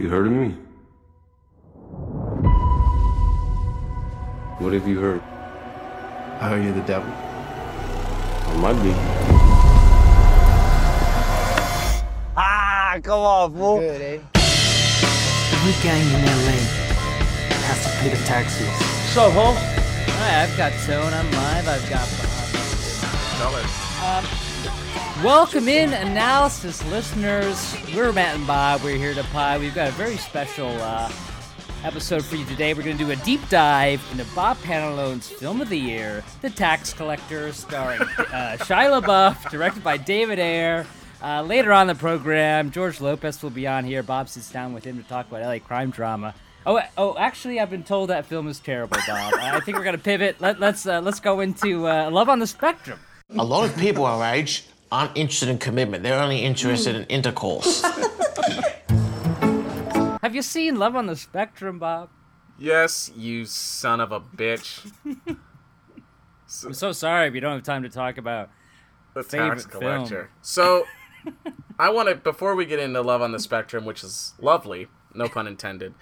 You heard of me? What have you heard? I heard you're the devil. I might be. Ah, come on, fool. Good, eh? Every gang in LA has to pay the taxes. So, Holmes? Hi, I've got Tone. I'm live. I've got Bob. Um, welcome in, analysis listeners. We're Matt and Bob. We're here to pie. We've got a very special uh, episode for you today. We're going to do a deep dive into Bob Panalone's film of the year, The Tax Collector, starring uh, Shia LaBeouf, directed by David Ayer. Uh, later on the program, George Lopez will be on here. Bob sits down with him to talk about LA crime drama. Oh, oh! Actually, I've been told that film is terrible, Bob. I think we're gonna pivot. Let, let's uh, let's go into uh, Love on the Spectrum. A lot of people our age aren't interested in commitment. They're only interested in intercourse. Have you seen Love on the Spectrum, Bob? Yes, you son of a bitch. I'm so sorry if you don't have time to talk about. The Favorite tax collector. film. So, I want to before we get into Love on the Spectrum, which is lovely, no pun intended.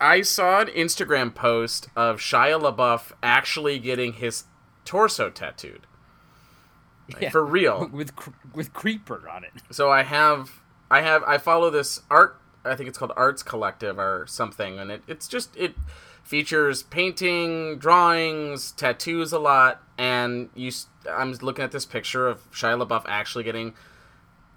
I saw an Instagram post of Shia LaBeouf actually getting his torso tattooed. Like, Yeah. For real. with with Creeper on it. so I have I have I follow this art I think it's called Arts Collective or something and it, it's just it features painting, drawings, tattoos a lot and you I'm looking at this picture of Shia LaBeouf actually getting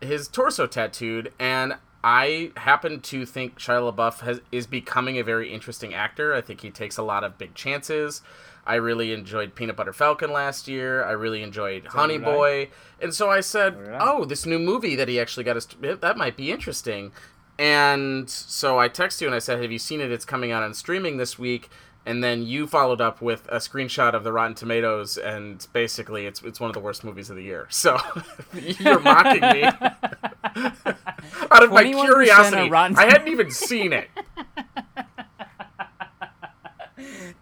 his torso tattooed and I happen to think Shia LaBeouf has, is becoming a very interesting actor. I think he takes a lot of big chances. I really enjoyed Peanut Butter Falcon last year. I really enjoyed Honey. Boy. And so I said, oh, did I. "Oh, this new movie that he actually got us that might be interesting." And so I texted you and I said, "Have you seen it? It's coming out on streaming this week." And then you followed up with a screenshot of the Rotten Tomatoes, and basically, it's it's one of the worst movies of the year. So you're mocking me out of my 21% of curiosity. Rotten I hadn't even seen it.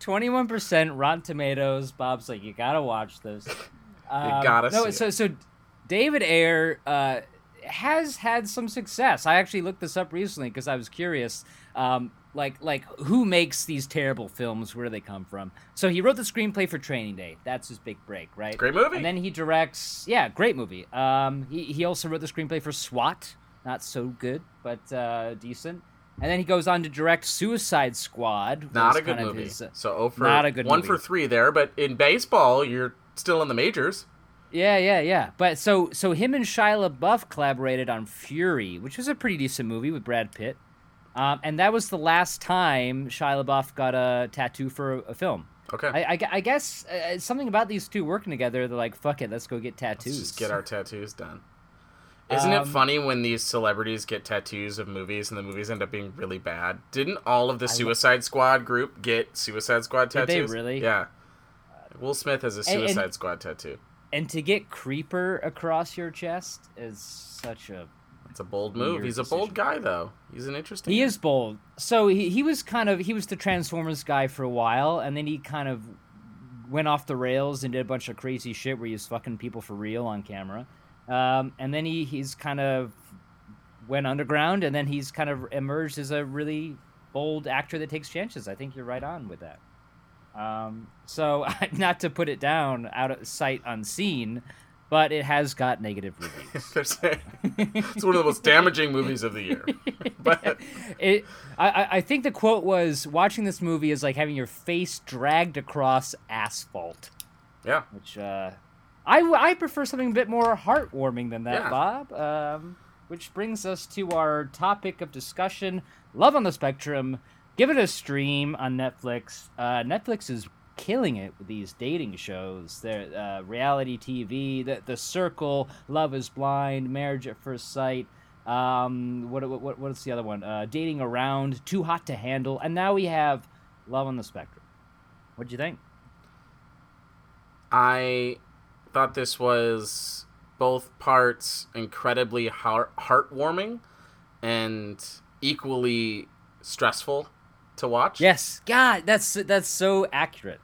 Twenty-one percent Rotten Tomatoes. Bob's like, you gotta watch this. Um, gotta no, see so it. so David Ayer uh, has had some success. I actually looked this up recently because I was curious. Um, like like who makes these terrible films? Where do they come from? So he wrote the screenplay for Training Day. That's his big break, right? Great movie. And then he directs. Yeah, great movie. Um, he he also wrote the screenplay for SWAT. Not so good, but uh, decent. And then he goes on to direct Suicide Squad. Not a good kind movie. his, uh, so oh for not a good one movie. for three there. But in baseball, you're still in the majors. Yeah, yeah, yeah. But so so him and Shia LaBeouf collaborated on Fury, which was a pretty decent movie with Brad Pitt. Um, and that was the last time Shia LaBeouf got a tattoo for a, a film. Okay. I, I, I guess uh, something about these two working together. They're like, fuck it, let's go get tattoos. Let's just get our tattoos done. Isn't it Um, funny when these celebrities get tattoos of movies and the movies end up being really bad? Didn't all of the Suicide Squad group get Suicide Squad Did they really? Yeah. Will Smith has a And- and- Suicide Squad tattoo. and to get Creeper across your chest is such a It's a bold move. He's a bold guy, though. He's an interesting. He guy. is bold. So he, he was kind of he was the Transformers guy for a while, and then he kind of went off the rails and did a bunch of crazy shit where he was fucking people for real on camera. Um, and then he he's kind of went underground, and then he's kind of emerged as a really bold actor that takes chances. I think you're right on with that. Um, so not to put it down out of sight unseen, but it has got negative reviews. It's one of the most damaging movies of the year. But it I, I- I think the quote was watching this movie is like having your face dragged across asphalt yeah, which uh i, w- I prefer something a bit more heartwarming than that Yeah. bob um which brings us to our topic of discussion love on the spectrum. Give it a stream on netflix. Uh netflix is killing it with these dating shows. Their uh, reality tv the, the circle love is blind marriage at first sight um what what what what's the other one? Uh dating around too hot to handle and now we have love on the spectrum. What'd you think? I thought this was both parts incredibly heart heartwarming and equally stressful to watch. Yes, God, that's that's so accurate.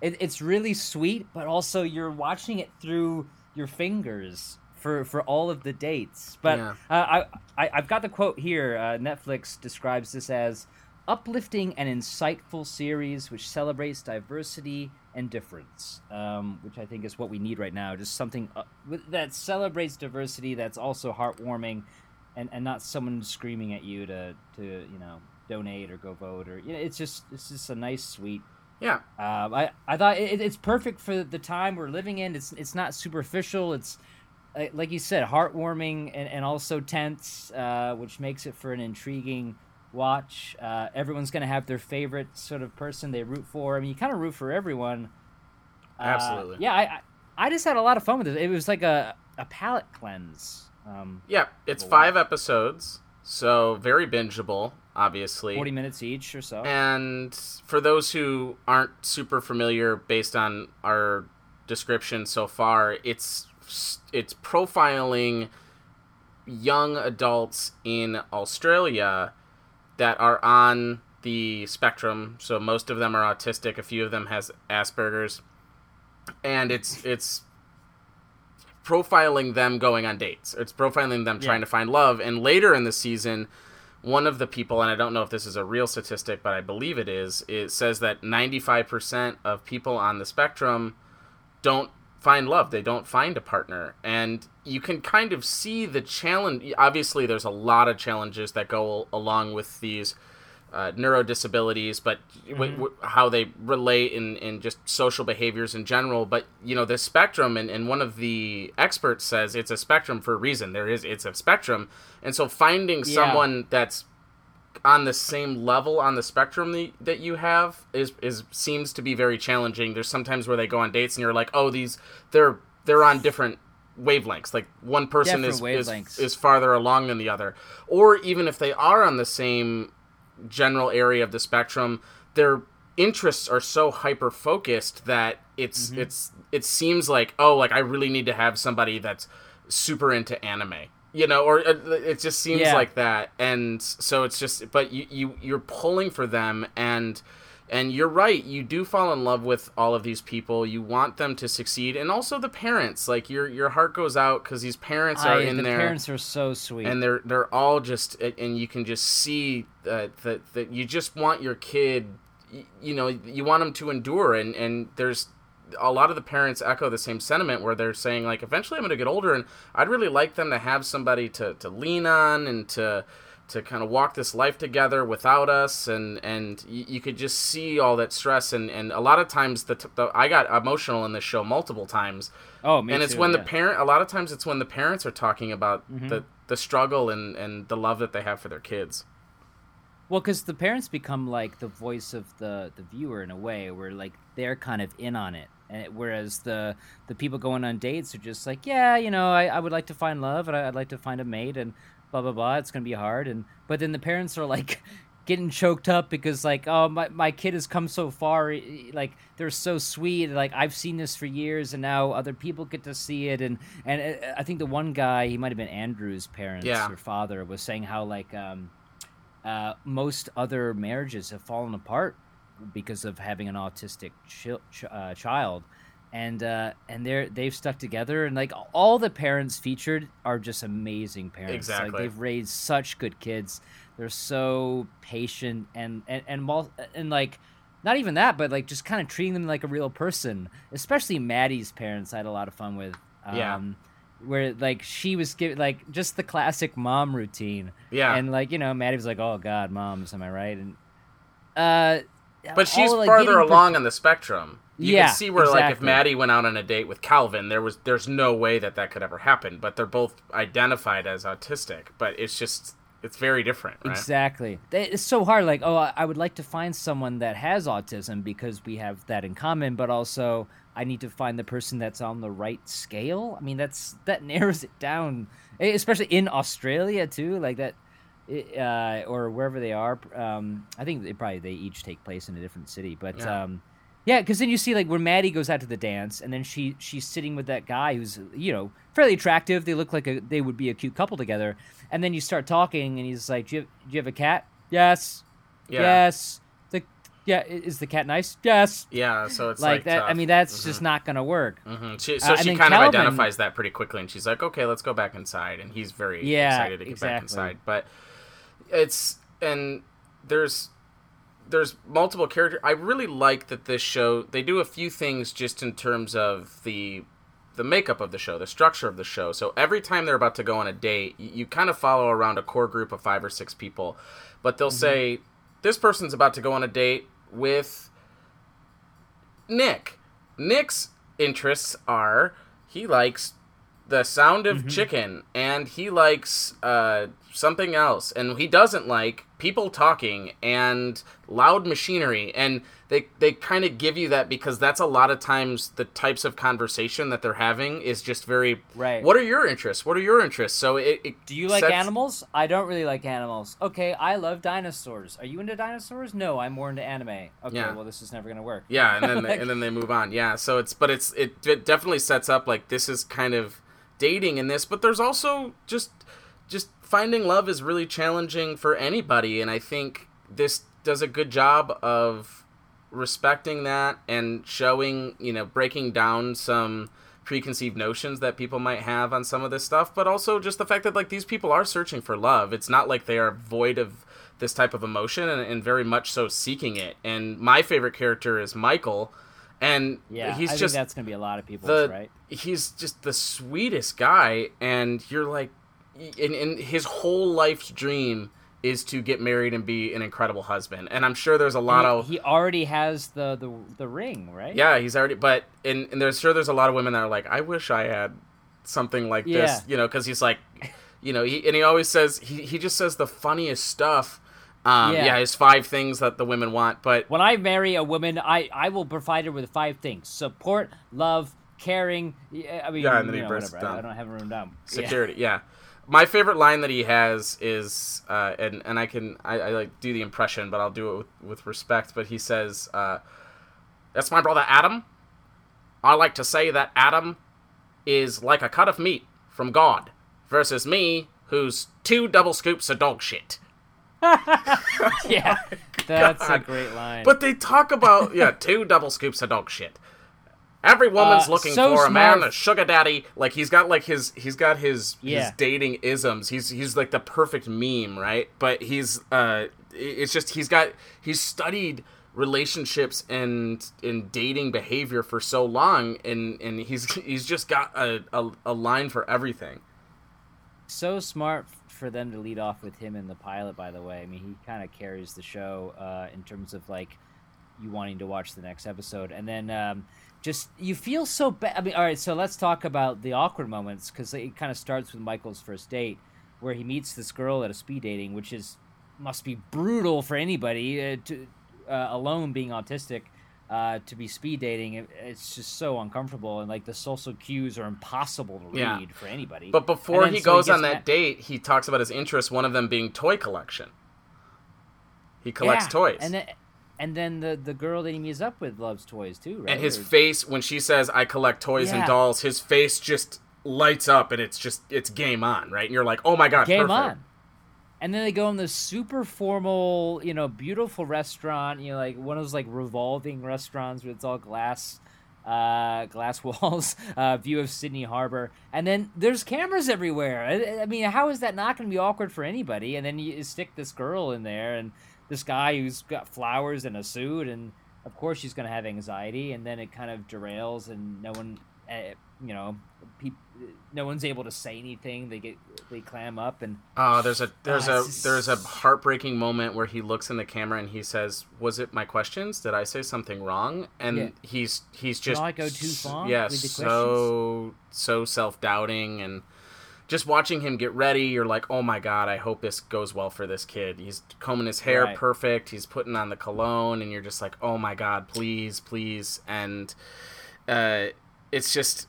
It, it's really sweet, but also you're watching it through your fingers for for all of the dates. But Yeah. uh, I, I I've got the quote here. Uh, Netflix describes this as uplifting and insightful series which celebrates diversity and difference, um, which I think is what we need right now. Just something uh, that celebrates diversity that's also heartwarming, and, and not someone screaming at you to to you know donate or go vote or you know it's just it's just a nice sweet Yeah. um, I I thought it, it's perfect for the time we're living in. It's it's not superficial. It's uh, like you said, heartwarming and, and also tense, uh, which makes it for an intriguing watch. Uh, everyone's gonna have their favorite sort of person they root for. I mean, you kind of root for everyone. Uh, Absolutely. yeah, I, I I just had a lot of fun with it. It was like a a palate cleanse. Um, Yeah. It's five episodes, so very bingeable, obviously. Forty minutes each or so. And for those who aren't super familiar, based on our description so far, it's it's profiling young adults in Australia that are on the spectrum. So most of them are autistic. A few of them has Asperger's, and it's it's profiling them going on dates. It's profiling them trying to find love. And later in the season, one of the people, and I don't know if this is a real statistic, but I believe it is, it says that 95% of people on the spectrum don't find love. They don't find a partner. And you can kind of see the challenge. Obviously, there's a lot of challenges that go along with these uh, neurodisabilities, but w- w- how they relate in, in just social behaviors in general. But you know, the spectrum, and, and one of the experts says it's a spectrum for a reason. There is it's a spectrum, and so finding Yeah. someone that's on the same level on the spectrum that, that you have is is seems to be very challenging. There's sometimes where they go on dates and you're like, oh, these they're they're on different wavelengths. Like one person is, Different is wavelengths. is farther along than the other, or even if they are on the same general area of the spectrum, their interests are so hyper focused that it's Mm-hmm. it's it seems like oh like I really need to have somebody that's super into anime. You know, or uh, it just seems Yeah. like that, and so it's just. But you you you're pulling for them, and and you're right. You do fall in love with all of these people. You want them to succeed, and also the parents. Like your your heart goes out because these parents are I- in the there parents are so sweet. and they're they're all just and you can just see that that, that you just want your kid you know you want them to endure and and there's a lot of the parents echo the same sentiment where they're saying like eventually I'm going to get older and I'd really like them to have somebody to to lean on and to to kind of walk this life together without us and and you, you could just see all that stress and and a lot of times the, t- the I got emotional in this show multiple times oh, me and it's too, when yeah. Mm-hmm. the parent a lot of times it's when the parents are talking about the the struggle and and the love that they have for their kids Well, because the parents become like the voice of the the viewer in a way, where like they're kind of in on it, and it, whereas the the people going on dates are just like, yeah, you know, I, I would like to find love, and I, I'd like to find a mate, and blah blah blah. It's gonna be hard, and but then the parents are like getting choked up because like, oh my my kid has come so far, like they're so sweet, like I've seen this for years, and now other people get to see it, and and uh, I think the one guy, he might have been Andrew's parents Yeah. or father, was saying how like um uh, most other marriages have fallen apart because of having an autistic ch- uh, child, and uh, and they're they've stuck together, and like all the parents featured are just amazing parents. Like Exactly. they've raised such good kids. They're so patient and and and, mul- and like. Not even that, but like just kind of treating them like a real person. Especially Maddie's parents, I had a lot of fun with. Um, Yeah. Where like she was giving like just the classic mom routine. Yeah. And like you know, Maddie was like, "Oh God, moms, am I right?" And uh, but she's all, like, farther getting per- along on the spectrum you Yeah, can see where like if maddie went out on a date with calvin there was there's no way that that could ever happen but they're both identified as autistic but it's just it's very different right Exactly. It's so hard. Like, oh, I would like to find someone that has autism because we have that in common, but also I need to find the person that's on the right scale. I mean, that's that narrows it down, especially in Australia too. Like that, uh, or wherever they are. Um, I think they probably they each take place in a different city, but. Yeah. Um, yeah, because then you see like where Maddie goes out to the dance, and then she she's sitting with that guy who's you know fairly attractive. They look like a they would be a cute couple together. And then you start talking, and he's like, "Do you have, do you have a cat? Yes, Yeah. yes." The Yeah, is the cat nice? Yes. Yeah, so it's Like, like, that. I mean, that's just not gonna work. Mhm. She, Uh, so and she kind Calvin- of identifies that pretty quickly, and she's like, "Okay, let's go back inside." And he's very Yeah, excited to get back inside. But it's and there's there's multiple character. I really like that this show they do a few things just in terms of the the makeup of the show, the structure of the show. So every time they're about to go on a date, you, you kind of follow around a core group of five or six people, but they'll say this person's about to go on a date with Nick. Nick's interests are he likes the sound of chicken and he likes uh, something else and he doesn't like people talking and loud machinery and they they kind of give you that because that's a lot of times the types of conversation that they're having is just very Right. what are your interests what are your interests so it, it Do you like sets- animals? I don't really like animals. Okay, I love dinosaurs. Are you into dinosaurs? No, I'm more into anime. Okay, Yeah. well this is never gonna work. Yeah, and then they, and then they move on. Yeah, so it's but it's it, it definitely sets up like this is kind of dating in this, but there's also just just finding love is really challenging for anybody, and I think this does a good job of respecting that and showing you know breaking down some preconceived notions that people might have on some of this stuff but also just the fact that like these people are searching for love it's not like they are void of this type of emotion and, and very much so seeking it and my favorite character is michael and Yeah, he's I just think that's gonna be a lot of people, right. he's just the sweetest guy and you're like and, and his whole life's dream is to get married and be an incredible husband and i'm sure there's a lot of He, he already has the, the the ring, right? yeah, he's already. But and, and there's sure there's a lot of women that are like, I wish I had something like Yeah. this, you know, because he's like, you know, he and he always says he he just says the funniest stuff. Um, Yeah. yeah. his five things that the women want, but When I marry a woman, I, I will provide her with five things: support, love, caring. yeah, I mean, Yeah, and then he know, bursts whatever. I, down. I don't have it written down. Yeah. security. Yeah. My favorite line that he has is, uh, and and I can I, I like do the impression, but I'll do it with, with respect. But he says, uh, "That's my brother Adam. I like to say that Adam is like a cut of meat from God, versus me, who's two double scoops of dog shit." yeah, that's a great line. But they talk about yeah, two double scoops of dog shit. Every woman's Uh, looking so for a man, a sugar daddy. Like he's got like his he's got his Yeah. his dating isms. He's he's like the perfect meme, right? But he's uh, it's just he's got he's studied relationships and and dating behavior for so long, and and he's he's just got a a, a line for everything. so smart for them to lead off with him in the pilot. By the way, I mean he kind of carries the show uh, in terms of like you wanting to watch the next episode, and then um, just you feel so bad. I mean, all right, so let's talk about the awkward moments because it kind of starts with Michael's first date, where he meets this girl at a speed dating, which is must be brutal for anybody uh, to uh, alone being autistic. Uh, to be speed dating, it, it's just so uncomfortable, and like the social cues are impossible to read Yeah. for anybody. But before then he so goes gets on that date, he talks about his interests. One of them being toy collection. He collects Yeah, toys. and then and then the the girl that he meets up with loves toys too, right? and his Or- face when she says i collect toys and dolls his face just lights up and it's just it's game on right and you're like oh my god game perfect. on. And then they go in this super formal, you know, beautiful restaurant. You know, like one of those like revolving restaurants with it's all glass, uh, glass walls, uh, view of Sydney Harbor, and then there's cameras everywhere. I, I mean, how is that not going to be awkward for anybody? And then you stick this girl in there, and this guy who's got flowers and a suit, and of course she's going to have anxiety, and then it kind of derails, and no one, uh, you know, no one's able to say anything. They get they clam up, and oh there's a there's Ah, a there's a heartbreaking moment where he looks in the camera and he says was it my questions did i say something wrong and Yeah. he's he's just I go too far yeah with the so so self-doubting and just watching him get ready you're like oh my god i hope this goes well for this kid he's combing his hair Right. perfect he's putting on the cologne and you're just like oh my god please please and uh it's just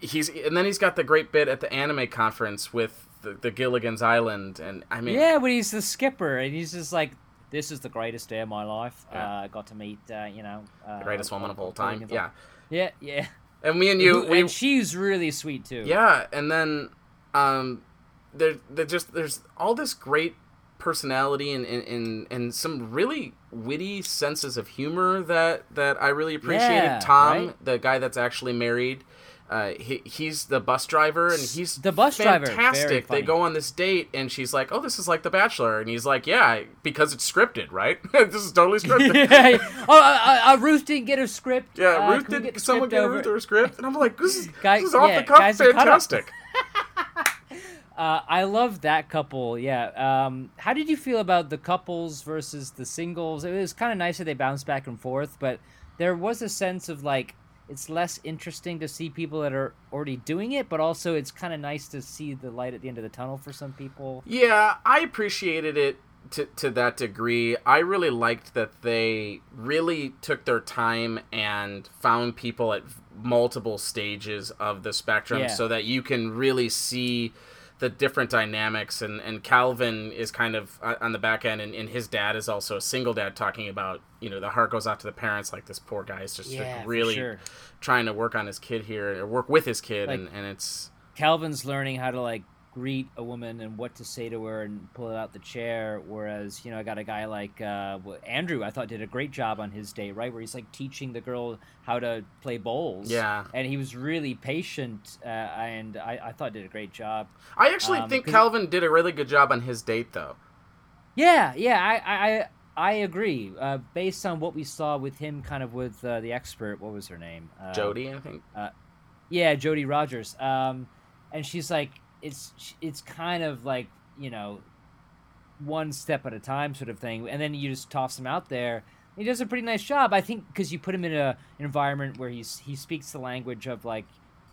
he's and then he's got the great bit at the anime conference with the, the Gilligan's Island and I mean yeah, but he's the skipper, and he's just like, "This is the greatest day of my life. Yeah. Uh, got to meet, uh, you know, uh, the greatest woman of all time yeah yeah, yeah. and me and you we and she's really sweet too. yeah and then um there there just there's all this great personality and, and, and, and some really witty senses of humor that, that I really appreciated. Yeah, Tom, right? the guy that's actually married, uh, he, he's the bus driver and he's The bus driver, fantastic. They go on this date and she's like, "Oh, this is like The Bachelor," and he's like, "Yeah, because it's scripted, right? this is totally scripted." yeah. Oh, uh, uh, Ruth didn't get a script. Yeah, Uh, Ruth can we did get someone get over? Ruth a script? And I'm like, this is, this is off yeah, the cuff, guys, cut up. fantastic. Uh, I love that couple. Yeah. Um, how did you feel about the couples versus the singles? It was kind of nice that they bounced back and forth, but there was a sense of like it's less interesting to see people that are already doing it, but also it's kind of nice to see the light at the end of the tunnel for some people. Yeah, I appreciated it to, to that degree. I really liked that they really took their time and found people at multiple stages of the spectrum Yeah. so that you can really see the different dynamics and, and calvin is kind of uh, on the back end and, and his dad is also a single dad talking about you know the heart goes out to the parents like this poor guy is just Yeah, for really sure. trying to work on his kid here or work with his kid Like- and, and it's Calvin's learning how to like greet a woman and what to say to her and pull it out the chair. Whereas, you know, I got a guy like uh, Andrew, I thought did a great job on his day, right? Where he's like teaching the girl how to play bowls. Yeah. And he was really patient, uh, and I, I thought did a great job. i actually Um, think calvin did a really good job on his date though Yeah, yeah, I, I, I- I agree. Uh, based on what we saw with him, kind of with uh, the expert, what was her name? Uh, Jodi i think Yeah, Jodi Rodgers. Um, and she's like, it's it's kind of like you know, one step at a time sort of thing. And then you just toss him out there. He does a pretty nice job, I think, because you put him in a an environment where he's he speaks the language of like,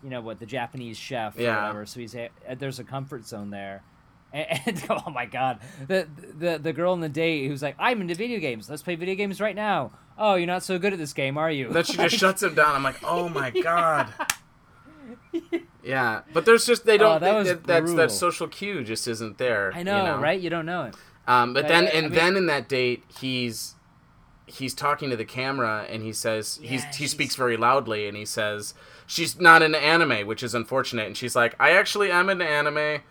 you know, what the Japanese chef or Yeah. whatever. So he's a, uh, there's a comfort zone there. And, and oh my god, the the the girl in the date who's like, I'm into video games. Let's play video games right now. Oh, you're not so good at this game, are you? then she just shuts him down i'm like oh my god yeah but there's just they don't Oh, that was that, that's that social cue just isn't there I know, you know? right? You don't know it. Um, but But, then, I- I and mean- then in that date, he's he's talking to the camera, and he says he's, Yeah, he speaks very loudly, and he says she's not an anime, which is unfortunate. And she's like, I actually am an anime.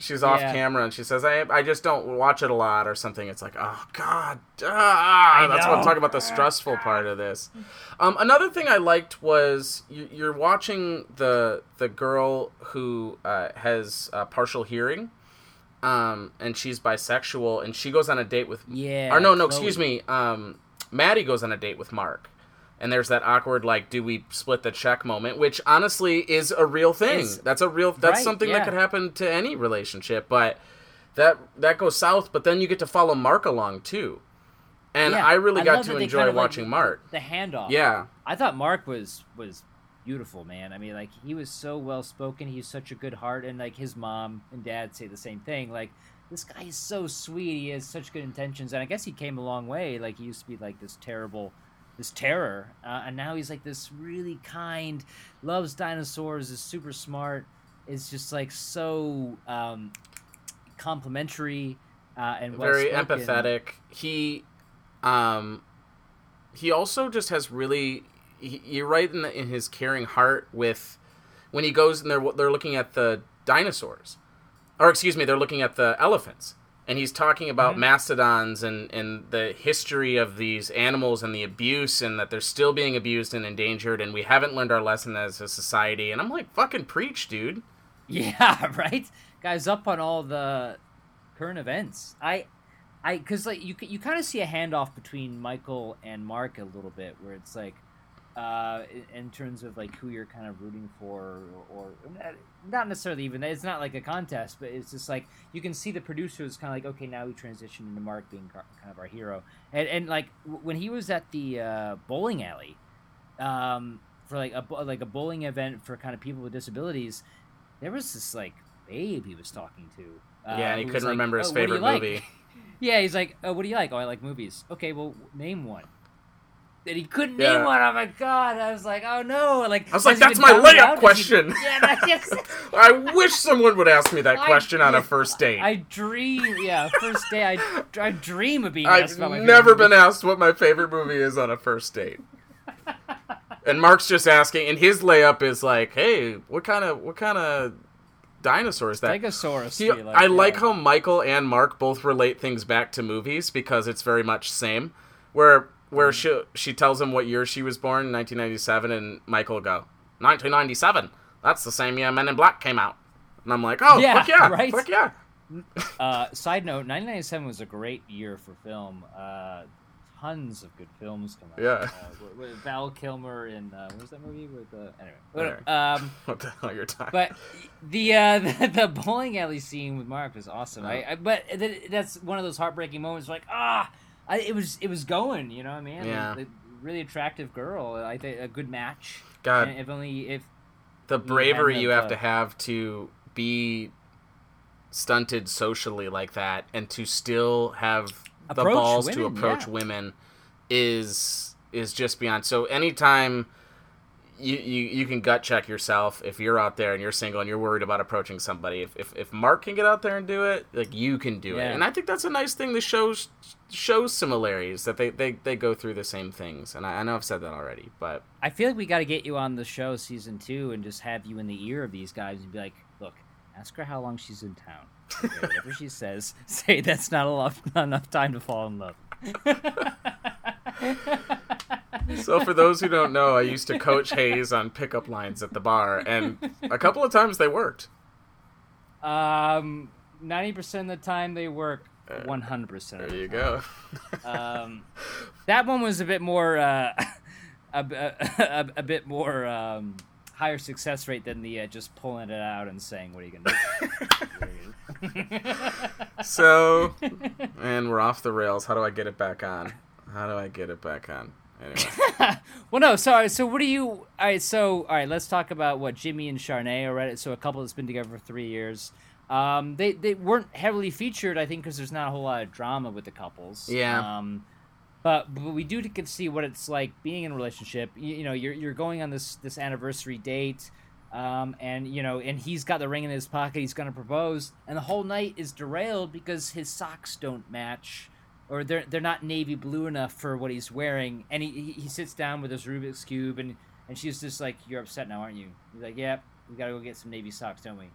She's off Yeah. camera, and she says, I I just don't watch it a lot or something. It's like, oh god, ah, that's what I'm talking about. The stressful part of this. Um, another thing I liked was you, you're watching the the girl who uh, has uh, partial hearing um, and she's bisexual, and she goes on a date with. Yeah, Or no, no, Chloe. excuse me. Um, Maddie goes on a date with Mark, and there's that awkward like, do we split the check moment, which honestly is a real thing. It's- that's a real. That's right, something yeah. that could happen to any relationship, but that that goes south. But then you get to follow Mark along too, and Yeah, I really I got to enjoy kind of, like, watching Mark. The handoff. Yeah, I thought Mark was was beautiful, man. I mean, like he was so well spoken. He's such a good heart, and like his mom and dad say the same thing. Like this guy is so sweet. He has such good intentions, and I guess he came a long way. Like he used to be like this terrible, this terror, uh, and now he's like this really kind, loves dinosaurs, is super smart. Is just like so um, complimentary uh, and very empathetic. He, um, he also just has really. He, you're right in, the, in his caring heart with when he goes and they're they're looking at the dinosaurs, or excuse me, they're looking at the elephants, and he's talking about Mm-hmm. mastodons and and the history of these animals and the abuse and that they're still being abused and endangered, and we haven't learned our lesson as a society. And I'm like, fucking preach, dude. Yeah, right. Guys, up on all the current events. I, I, because like you, you kind of see a handoff between Michael and Mark a little bit, where it's like, uh, in- in terms of like who you're kind of rooting for, or, or not necessarily even. It's not like a contest, but it's just like you can see the producers kind of like, okay, now we transition into Mark being kind of our hero, and and like when he was at the uh, bowling alley, um, for like a like a bowling event for kind of people with disabilities, there was this like babe he was talking to. Uh, yeah, and he couldn't like, remember his "Oh, what do you favorite like?" movie. yeah, he's like, oh, "What do you like?" Oh, I like movies. Okay, well, name one. And he couldn't Yeah. name one. Oh my god! I was like, "Oh no!" Like I was like, "That's my layup? Has he- question." Yeah. I wish someone would ask me that I- question on a first date. I dream. Yeah, first day. I, I dream of being I've asked about my never been movie. asked what my favorite movie is on a first date. and Mark's just asking, and his layup is like, "Hey, what kind of what kind of dinosaurs. That Stegosaurus. See, like, I like how Michael and Mark both relate things back to movies because it's very much same. Where where she she tells him what year she was born, 1997, and Michael will go 1997. That's the same year Men in Black came out. And I'm like, oh, Yeah, fuck yeah, right? fuck yeah. Uh, side note: 1997 was a great year for film. Uh, tons of good films come out. Yeah. Uh, with, Val Kilmer in uh, what was that movie with? Uh, anyway, Alright. um, What the hell you're talking? but the, uh, the the bowling alley scene with Mark was awesome. I, Uh-huh. I but th- that's one of those heartbreaking moments. Like ah, I, it was it was going. You know what I mean? Yeah. Like, really attractive girl. I think a good match. God, And if only if the you bravery you have, have to have to be stunted socially like that and to still have the balls to approach yeah. women is is just beyond so anytime you, you you can gut check yourself if you're out there and you're single and you're worried about approaching somebody if if, if mark can get out there and do it like you can do Yeah. it and i think that's a nice thing the shows shows similarities that they, they they go through the same things and I, I know i've said that already but I feel like we got to get you on the show season two and just have you in the ear of these guys and be like, look, ask her how long she's in town. Okay, whatever she says, say that's not enough, not enough time to fall in love. So for those who don't know, I used to coach Hayes on pickup lines at the bar, and a couple of times they worked. Um, ninety percent of the time they work. One hundred percent. There you go. Um, that one was a bit more, uh, a, a, a bit more um, higher success rate than the uh, just pulling it out and saying, "What are you gonna do?" So, and we're off the rails. How do I get it back on? How do I get it back on? Anyway, Well, no. Sorry. So, what do you? All right. So, all right. Let's talk about what Jimmy and Sharnae are at. So, a couple that's been together for three years. Um, they they weren't heavily featured, I think, because there's not a whole lot of drama with the couples. Yeah. Um, but but we do get to see what it's like being in a relationship. You, you know, you're you're going on this this anniversary date. Um, and you know, and he's got the ring in his pocket. He's gonna propose, and the whole night is derailed because his socks don't match, or they're they're not navy blue enough for what he's wearing. And he he, sits down with his Rubik's cube, and and she's just like, "You're upset now, aren't you?" He's like, "Yep, we gotta go get some navy socks, don't we?"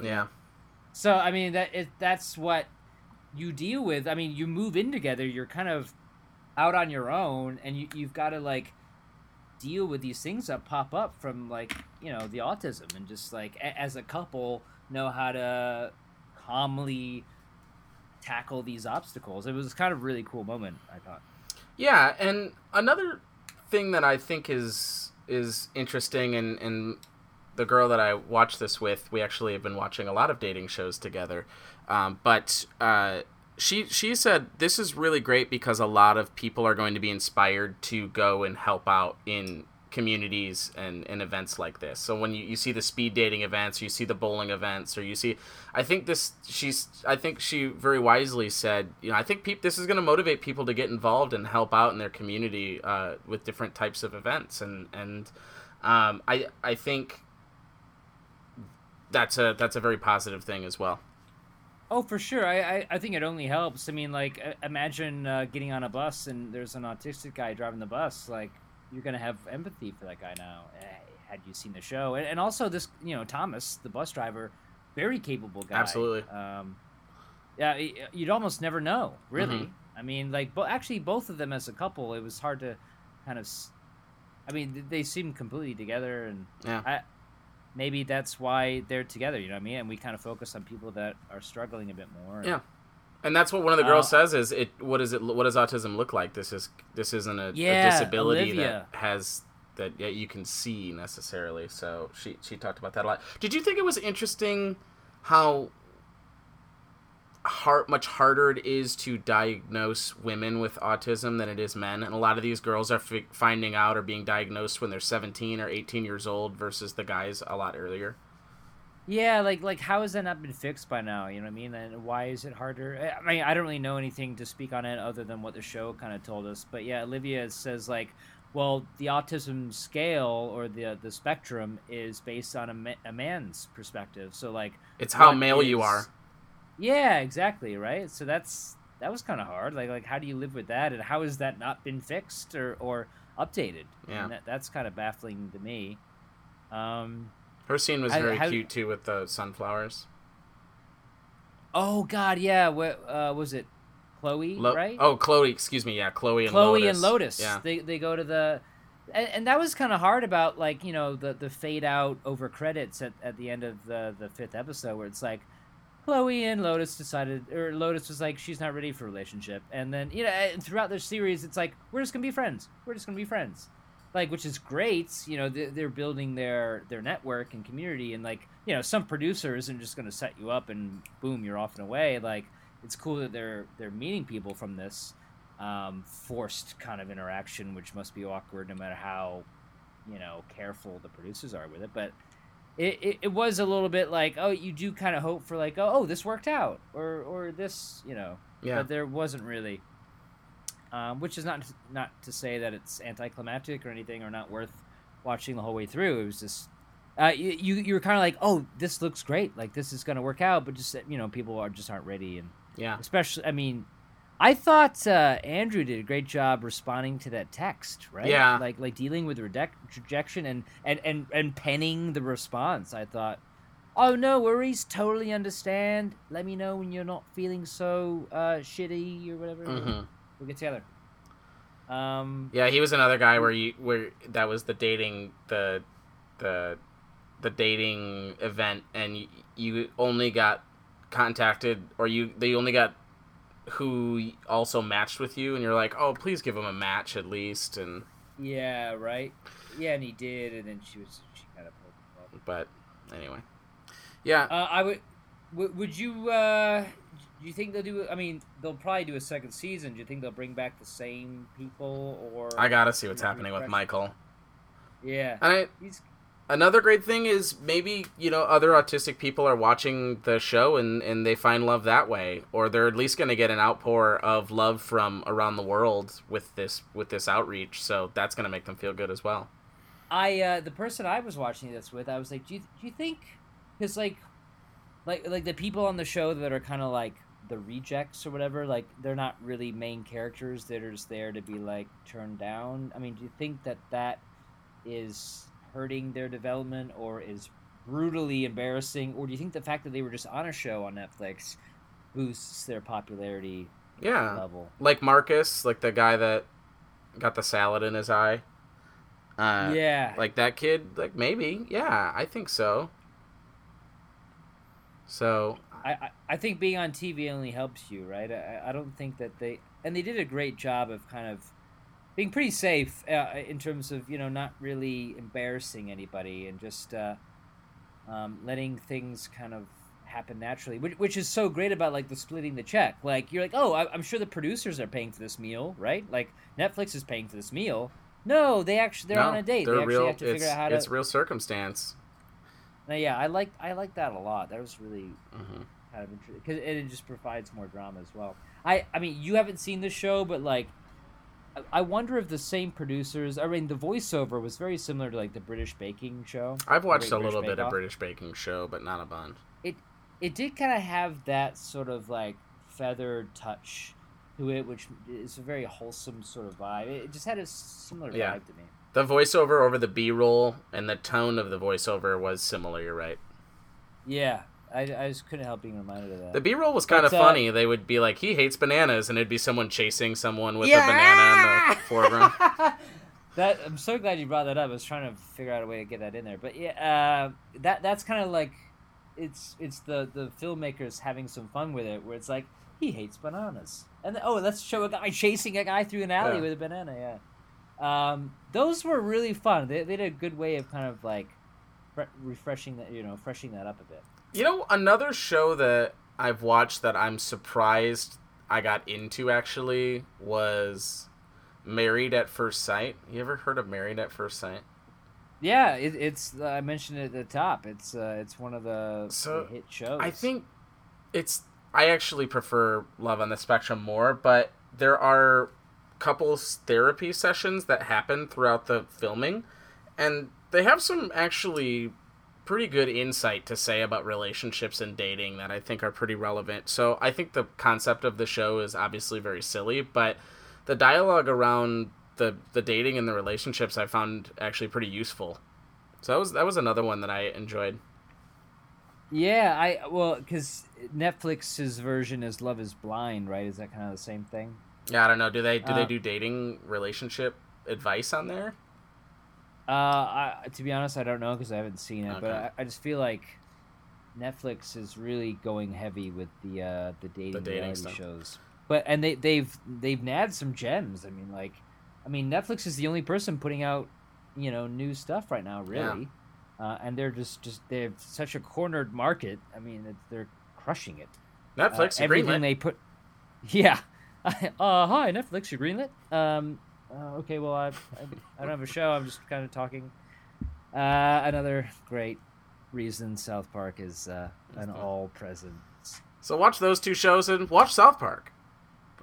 yeah, So I mean that it, that's what you deal with. I mean, you move in together. You're kind of out on your own, and you you've got to like deal with these things that pop up from like you know the autism, and just like a, as a couple know how to calmly tackle these obstacles. It was kind of really cool moment. I thought. yeah. And another thing that I think is is interesting, and and the girl that I watched this with, we actually have been watching a lot of dating shows together. Um, but uh, she she said this is really great because a lot of people are going to be inspired to go and help out in communities and, and events like this. So when you, you see the speed dating events, you see the bowling events, or you see, I think this she's I think she very wisely said, you know, I think peop, this is going to motivate people to get involved and help out in their community uh, with different types of events, and and um, I I think that's a that's a very positive thing as well. Oh, for sure. I, I, I think it only helps. I mean, like, imagine uh, getting on a bus and there's an autistic guy driving the bus. Like, you're going to have empathy for that guy now, eh, had you seen the show. And, and also, this, you know, Thomas, the bus driver, very capable guy. Absolutely. Um, yeah, you'd almost never know, really. Mhm. I mean, like, but actually, both of them as a couple, it was hard to kind of. s- I mean, they seemed completely together, and Yeah. I, maybe that's why they're together. You know what I mean? And we kind of focus on people that are struggling a bit more. Yeah. And that's what one of the girls Uh, says is it. What is it? What does autism look like? This is this isn't a, a disability Olivia. that has that yeah, you can see necessarily. So she she talked about that a lot. Did you think it was interesting how hard much harder it is to diagnose women with autism than it is men? And a lot of these girls are fi- finding out or being diagnosed when they're 17 or 18 years old versus the guys a lot earlier. Yeah, like like how has that not been fixed by now? You know what I mean? And why is it harder? I mean, I don't really know anything to speak on it other than what the show kind of told us. But yeah, Olivia says like, well, the autism scale or the the spectrum is based on a, ma- a man's perspective. So like, It's how male you are. Yeah, exactly. Right. So that's that was kind of hard. Like like how do you live with that, and how has that not been fixed or or updated? Yeah. And that, that's kind of baffling to me. Um, Her scene was very how- cute too with the sunflowers. Oh God, yeah. What uh, was it? Chloe, Lo- right? Oh, Chloe. Excuse me. Yeah, Chloe and Chloe Lotus. and Lotus. Yeah. They they go to the, and, and that was kind of hard about like you know the the fade out over credits at, at the end of the the fifth episode where it's like, Chloe and Lotus decided or Lotus was like she's not ready for a relationship, and then you know throughout the series it's like we're just gonna be friends. We're just gonna be friends. Like which is great, you know they- they're building their their network and community, and like you know some producer isn't just gonna set you up and boom you're off and away. Like it's cool that they're they're meeting people from this um, forced kind of interaction, which must be awkward no matter how, you know, careful the producers are with it. But it, it, it was a little bit like, oh, you do kind of hope for like, oh, oh, this worked out, or or this, you know, Yeah. but there wasn't really. Um, which is not not to say that it's anticlimactic or anything, or not worth watching the whole way through. It was just. Uh, you you, you were kind of like, oh, this looks great, like this is gonna work out, but just you know, people are just aren't ready, and Yeah. especially i mean i thought uh, andrew did a great job responding to that text right Yeah. like like dealing with reject- rejection and, and and and penning the response i thought oh no worries totally understand let me know when you're not feeling so uh, shitty or whatever Mhm. We'll get together um Yeah, he was another guy where you where that was the dating the the the dating event, and you, you only got contacted, or you they only got who also matched with you, and you're like, oh, please give him a match at least, and yeah right yeah and he did and then she was she kind of pulled him up. but anyway, yeah, Uh, I would. W- would you? Uh, you think they'll do? I mean, they'll probably do a second season. Do you think they'll bring back the same people, or I gotta see what's happening with Michael. Yeah, And I, he's another great thing is maybe you know other autistic people are watching the show and and they find love that way or they're at least going to get an outpour of love from around the world with this with this outreach so that's going to make them feel good as well I uh, the person I was watching this with, I was like, do you, do you think? Because like, like like the people on the show that are kind of like the rejects or whatever, like they're not really main characters. They're just there to be like turned down. I mean, do you think that that is hurting their development or is brutally embarrassing, or do you think the fact that they were just on a show on Netflix boosts their popularity yeah. level? like marcus like the guy that got the salad in his eye? Uh yeah, like that kid? Like maybe. Yeah i think so. So I, I, I think being on TV only helps you, right? I, I don't think that they and they did a great job of kind of being pretty safe uh, in terms of you know not really embarrassing anybody and just uh, um, letting things kind of happen naturally, which, which is so great about like the splitting the check. Like you're like, oh, I, I'm sure the producers are paying for this meal, right? Like Netflix is paying for this meal. No, they actually they're no, on a date. they're They actually real have to it's, figure out how to. it's real circumstance Yeah, I like I like that a lot. That was really hmm kind of interesting because it just provides more drama as well. I I mean, you haven't seen the show, but like, I- I wonder if the same producers. I mean, the voiceover was very similar to like the British baking show. i've watched a little British bit of british baking show but not a bunch It it did kind of have that sort of like feathered touch to it, which is a very wholesome sort of vibe. It just had a similar Yeah. vibe to me. The voiceover over the B roll and the tone of the voiceover was similar. You're right. Yeah, I, I just couldn't help being reminded of that. The B roll was kind of uh, funny. They would be like, "He hates bananas," and it'd be someone chasing someone with a banana in the foreground. That I'm so glad you brought that up. I was trying to figure out a way to get that in there, but yeah, uh, that that's kind of like it's it's the the filmmakers having some fun with it, where it's like he hates bananas, and then, oh, let's show a guy chasing a guy through an alley Yeah. with a banana. Yeah, um, those were really fun. They they did a good way of kind of like re- refreshing that you know freshening that up a bit. You know, another show that I've watched that I'm surprised I got into actually was Married at First Sight. You ever heard of Married at First Sight? Yeah, it, it's I mentioned it at the top. It's uh, it's one of the, So, the hit shows. I think it's. I actually prefer Love on the Spectrum more, but there are couples therapy sessions that happen throughout the filming, and they have some actually pretty good insight to say about relationships and dating that I think are pretty relevant. So I think the concept of the show is obviously very silly, but the dialogue around the the dating and the relationships I found actually pretty useful. So that was that was another one that I enjoyed. Yeah, I well, because Netflix's version is Love Is Blind, right? Is that kind of the same thing? Yeah, I don't know. Do they do they Uh, do dating relationship advice on there? Uh, I, to be honest, I don't know because I haven't seen it, but I, I just feel like Netflix is really going heavy with the uh, the dating, dating stuff. shows. But and they they've they've nabbed some gems. I mean, like, I mean, Netflix is the only person putting out you know new stuff right now, really. Uh, and they're just just they have such a cornered market. I mean, they're crushing it. Netflix, uh, everything they put. Yeah. uh, hi, Netflix. You greenlit? Um. Uh, okay. Well, I, I I don't have a show. I'm just kind of talking. Uh, another great reason South Park is uh, an all presence. So watch those two shows and watch South Park.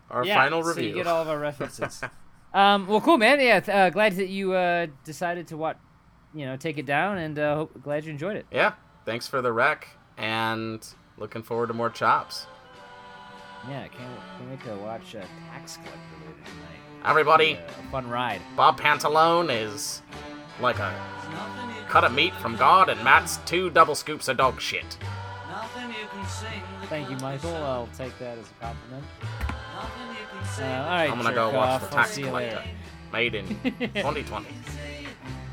Our yeah, final so review. you get all of our references. um. Well, cool, man. Yeah. th- Uh, glad that you uh, decided to what, you know, take it down, and uh, hope, glad you enjoyed it. yeah. Thanks for the rec, and looking forward to more chops. Yeah. Can't can't wait to watch uh, Tax Collector later tonight. Everybody, Be a- a fun ride. Bob Pantalone is like a cut of meat from God, and Matt's two double scoops of dog shit. Thank you, Michael. I'll take that as a compliment. Uh, all right, I'm gonna go watch off. the Tax Collector, later. made in 2020.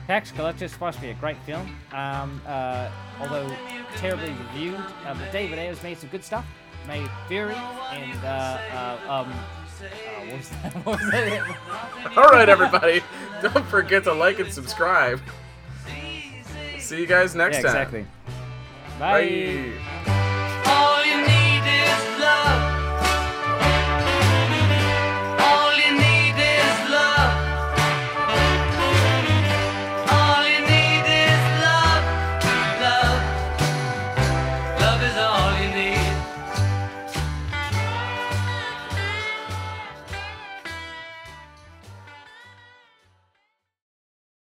Tax Collector is supposed to be a great film, um, uh, although terribly reviewed. Uh, but David Ayers made some good stuff. Made Fury and uh, uh, um, uh, what was that? What was that? All right, everybody, don't forget to like and subscribe. See you guys next yeah, time. exactly. Bye. Bye.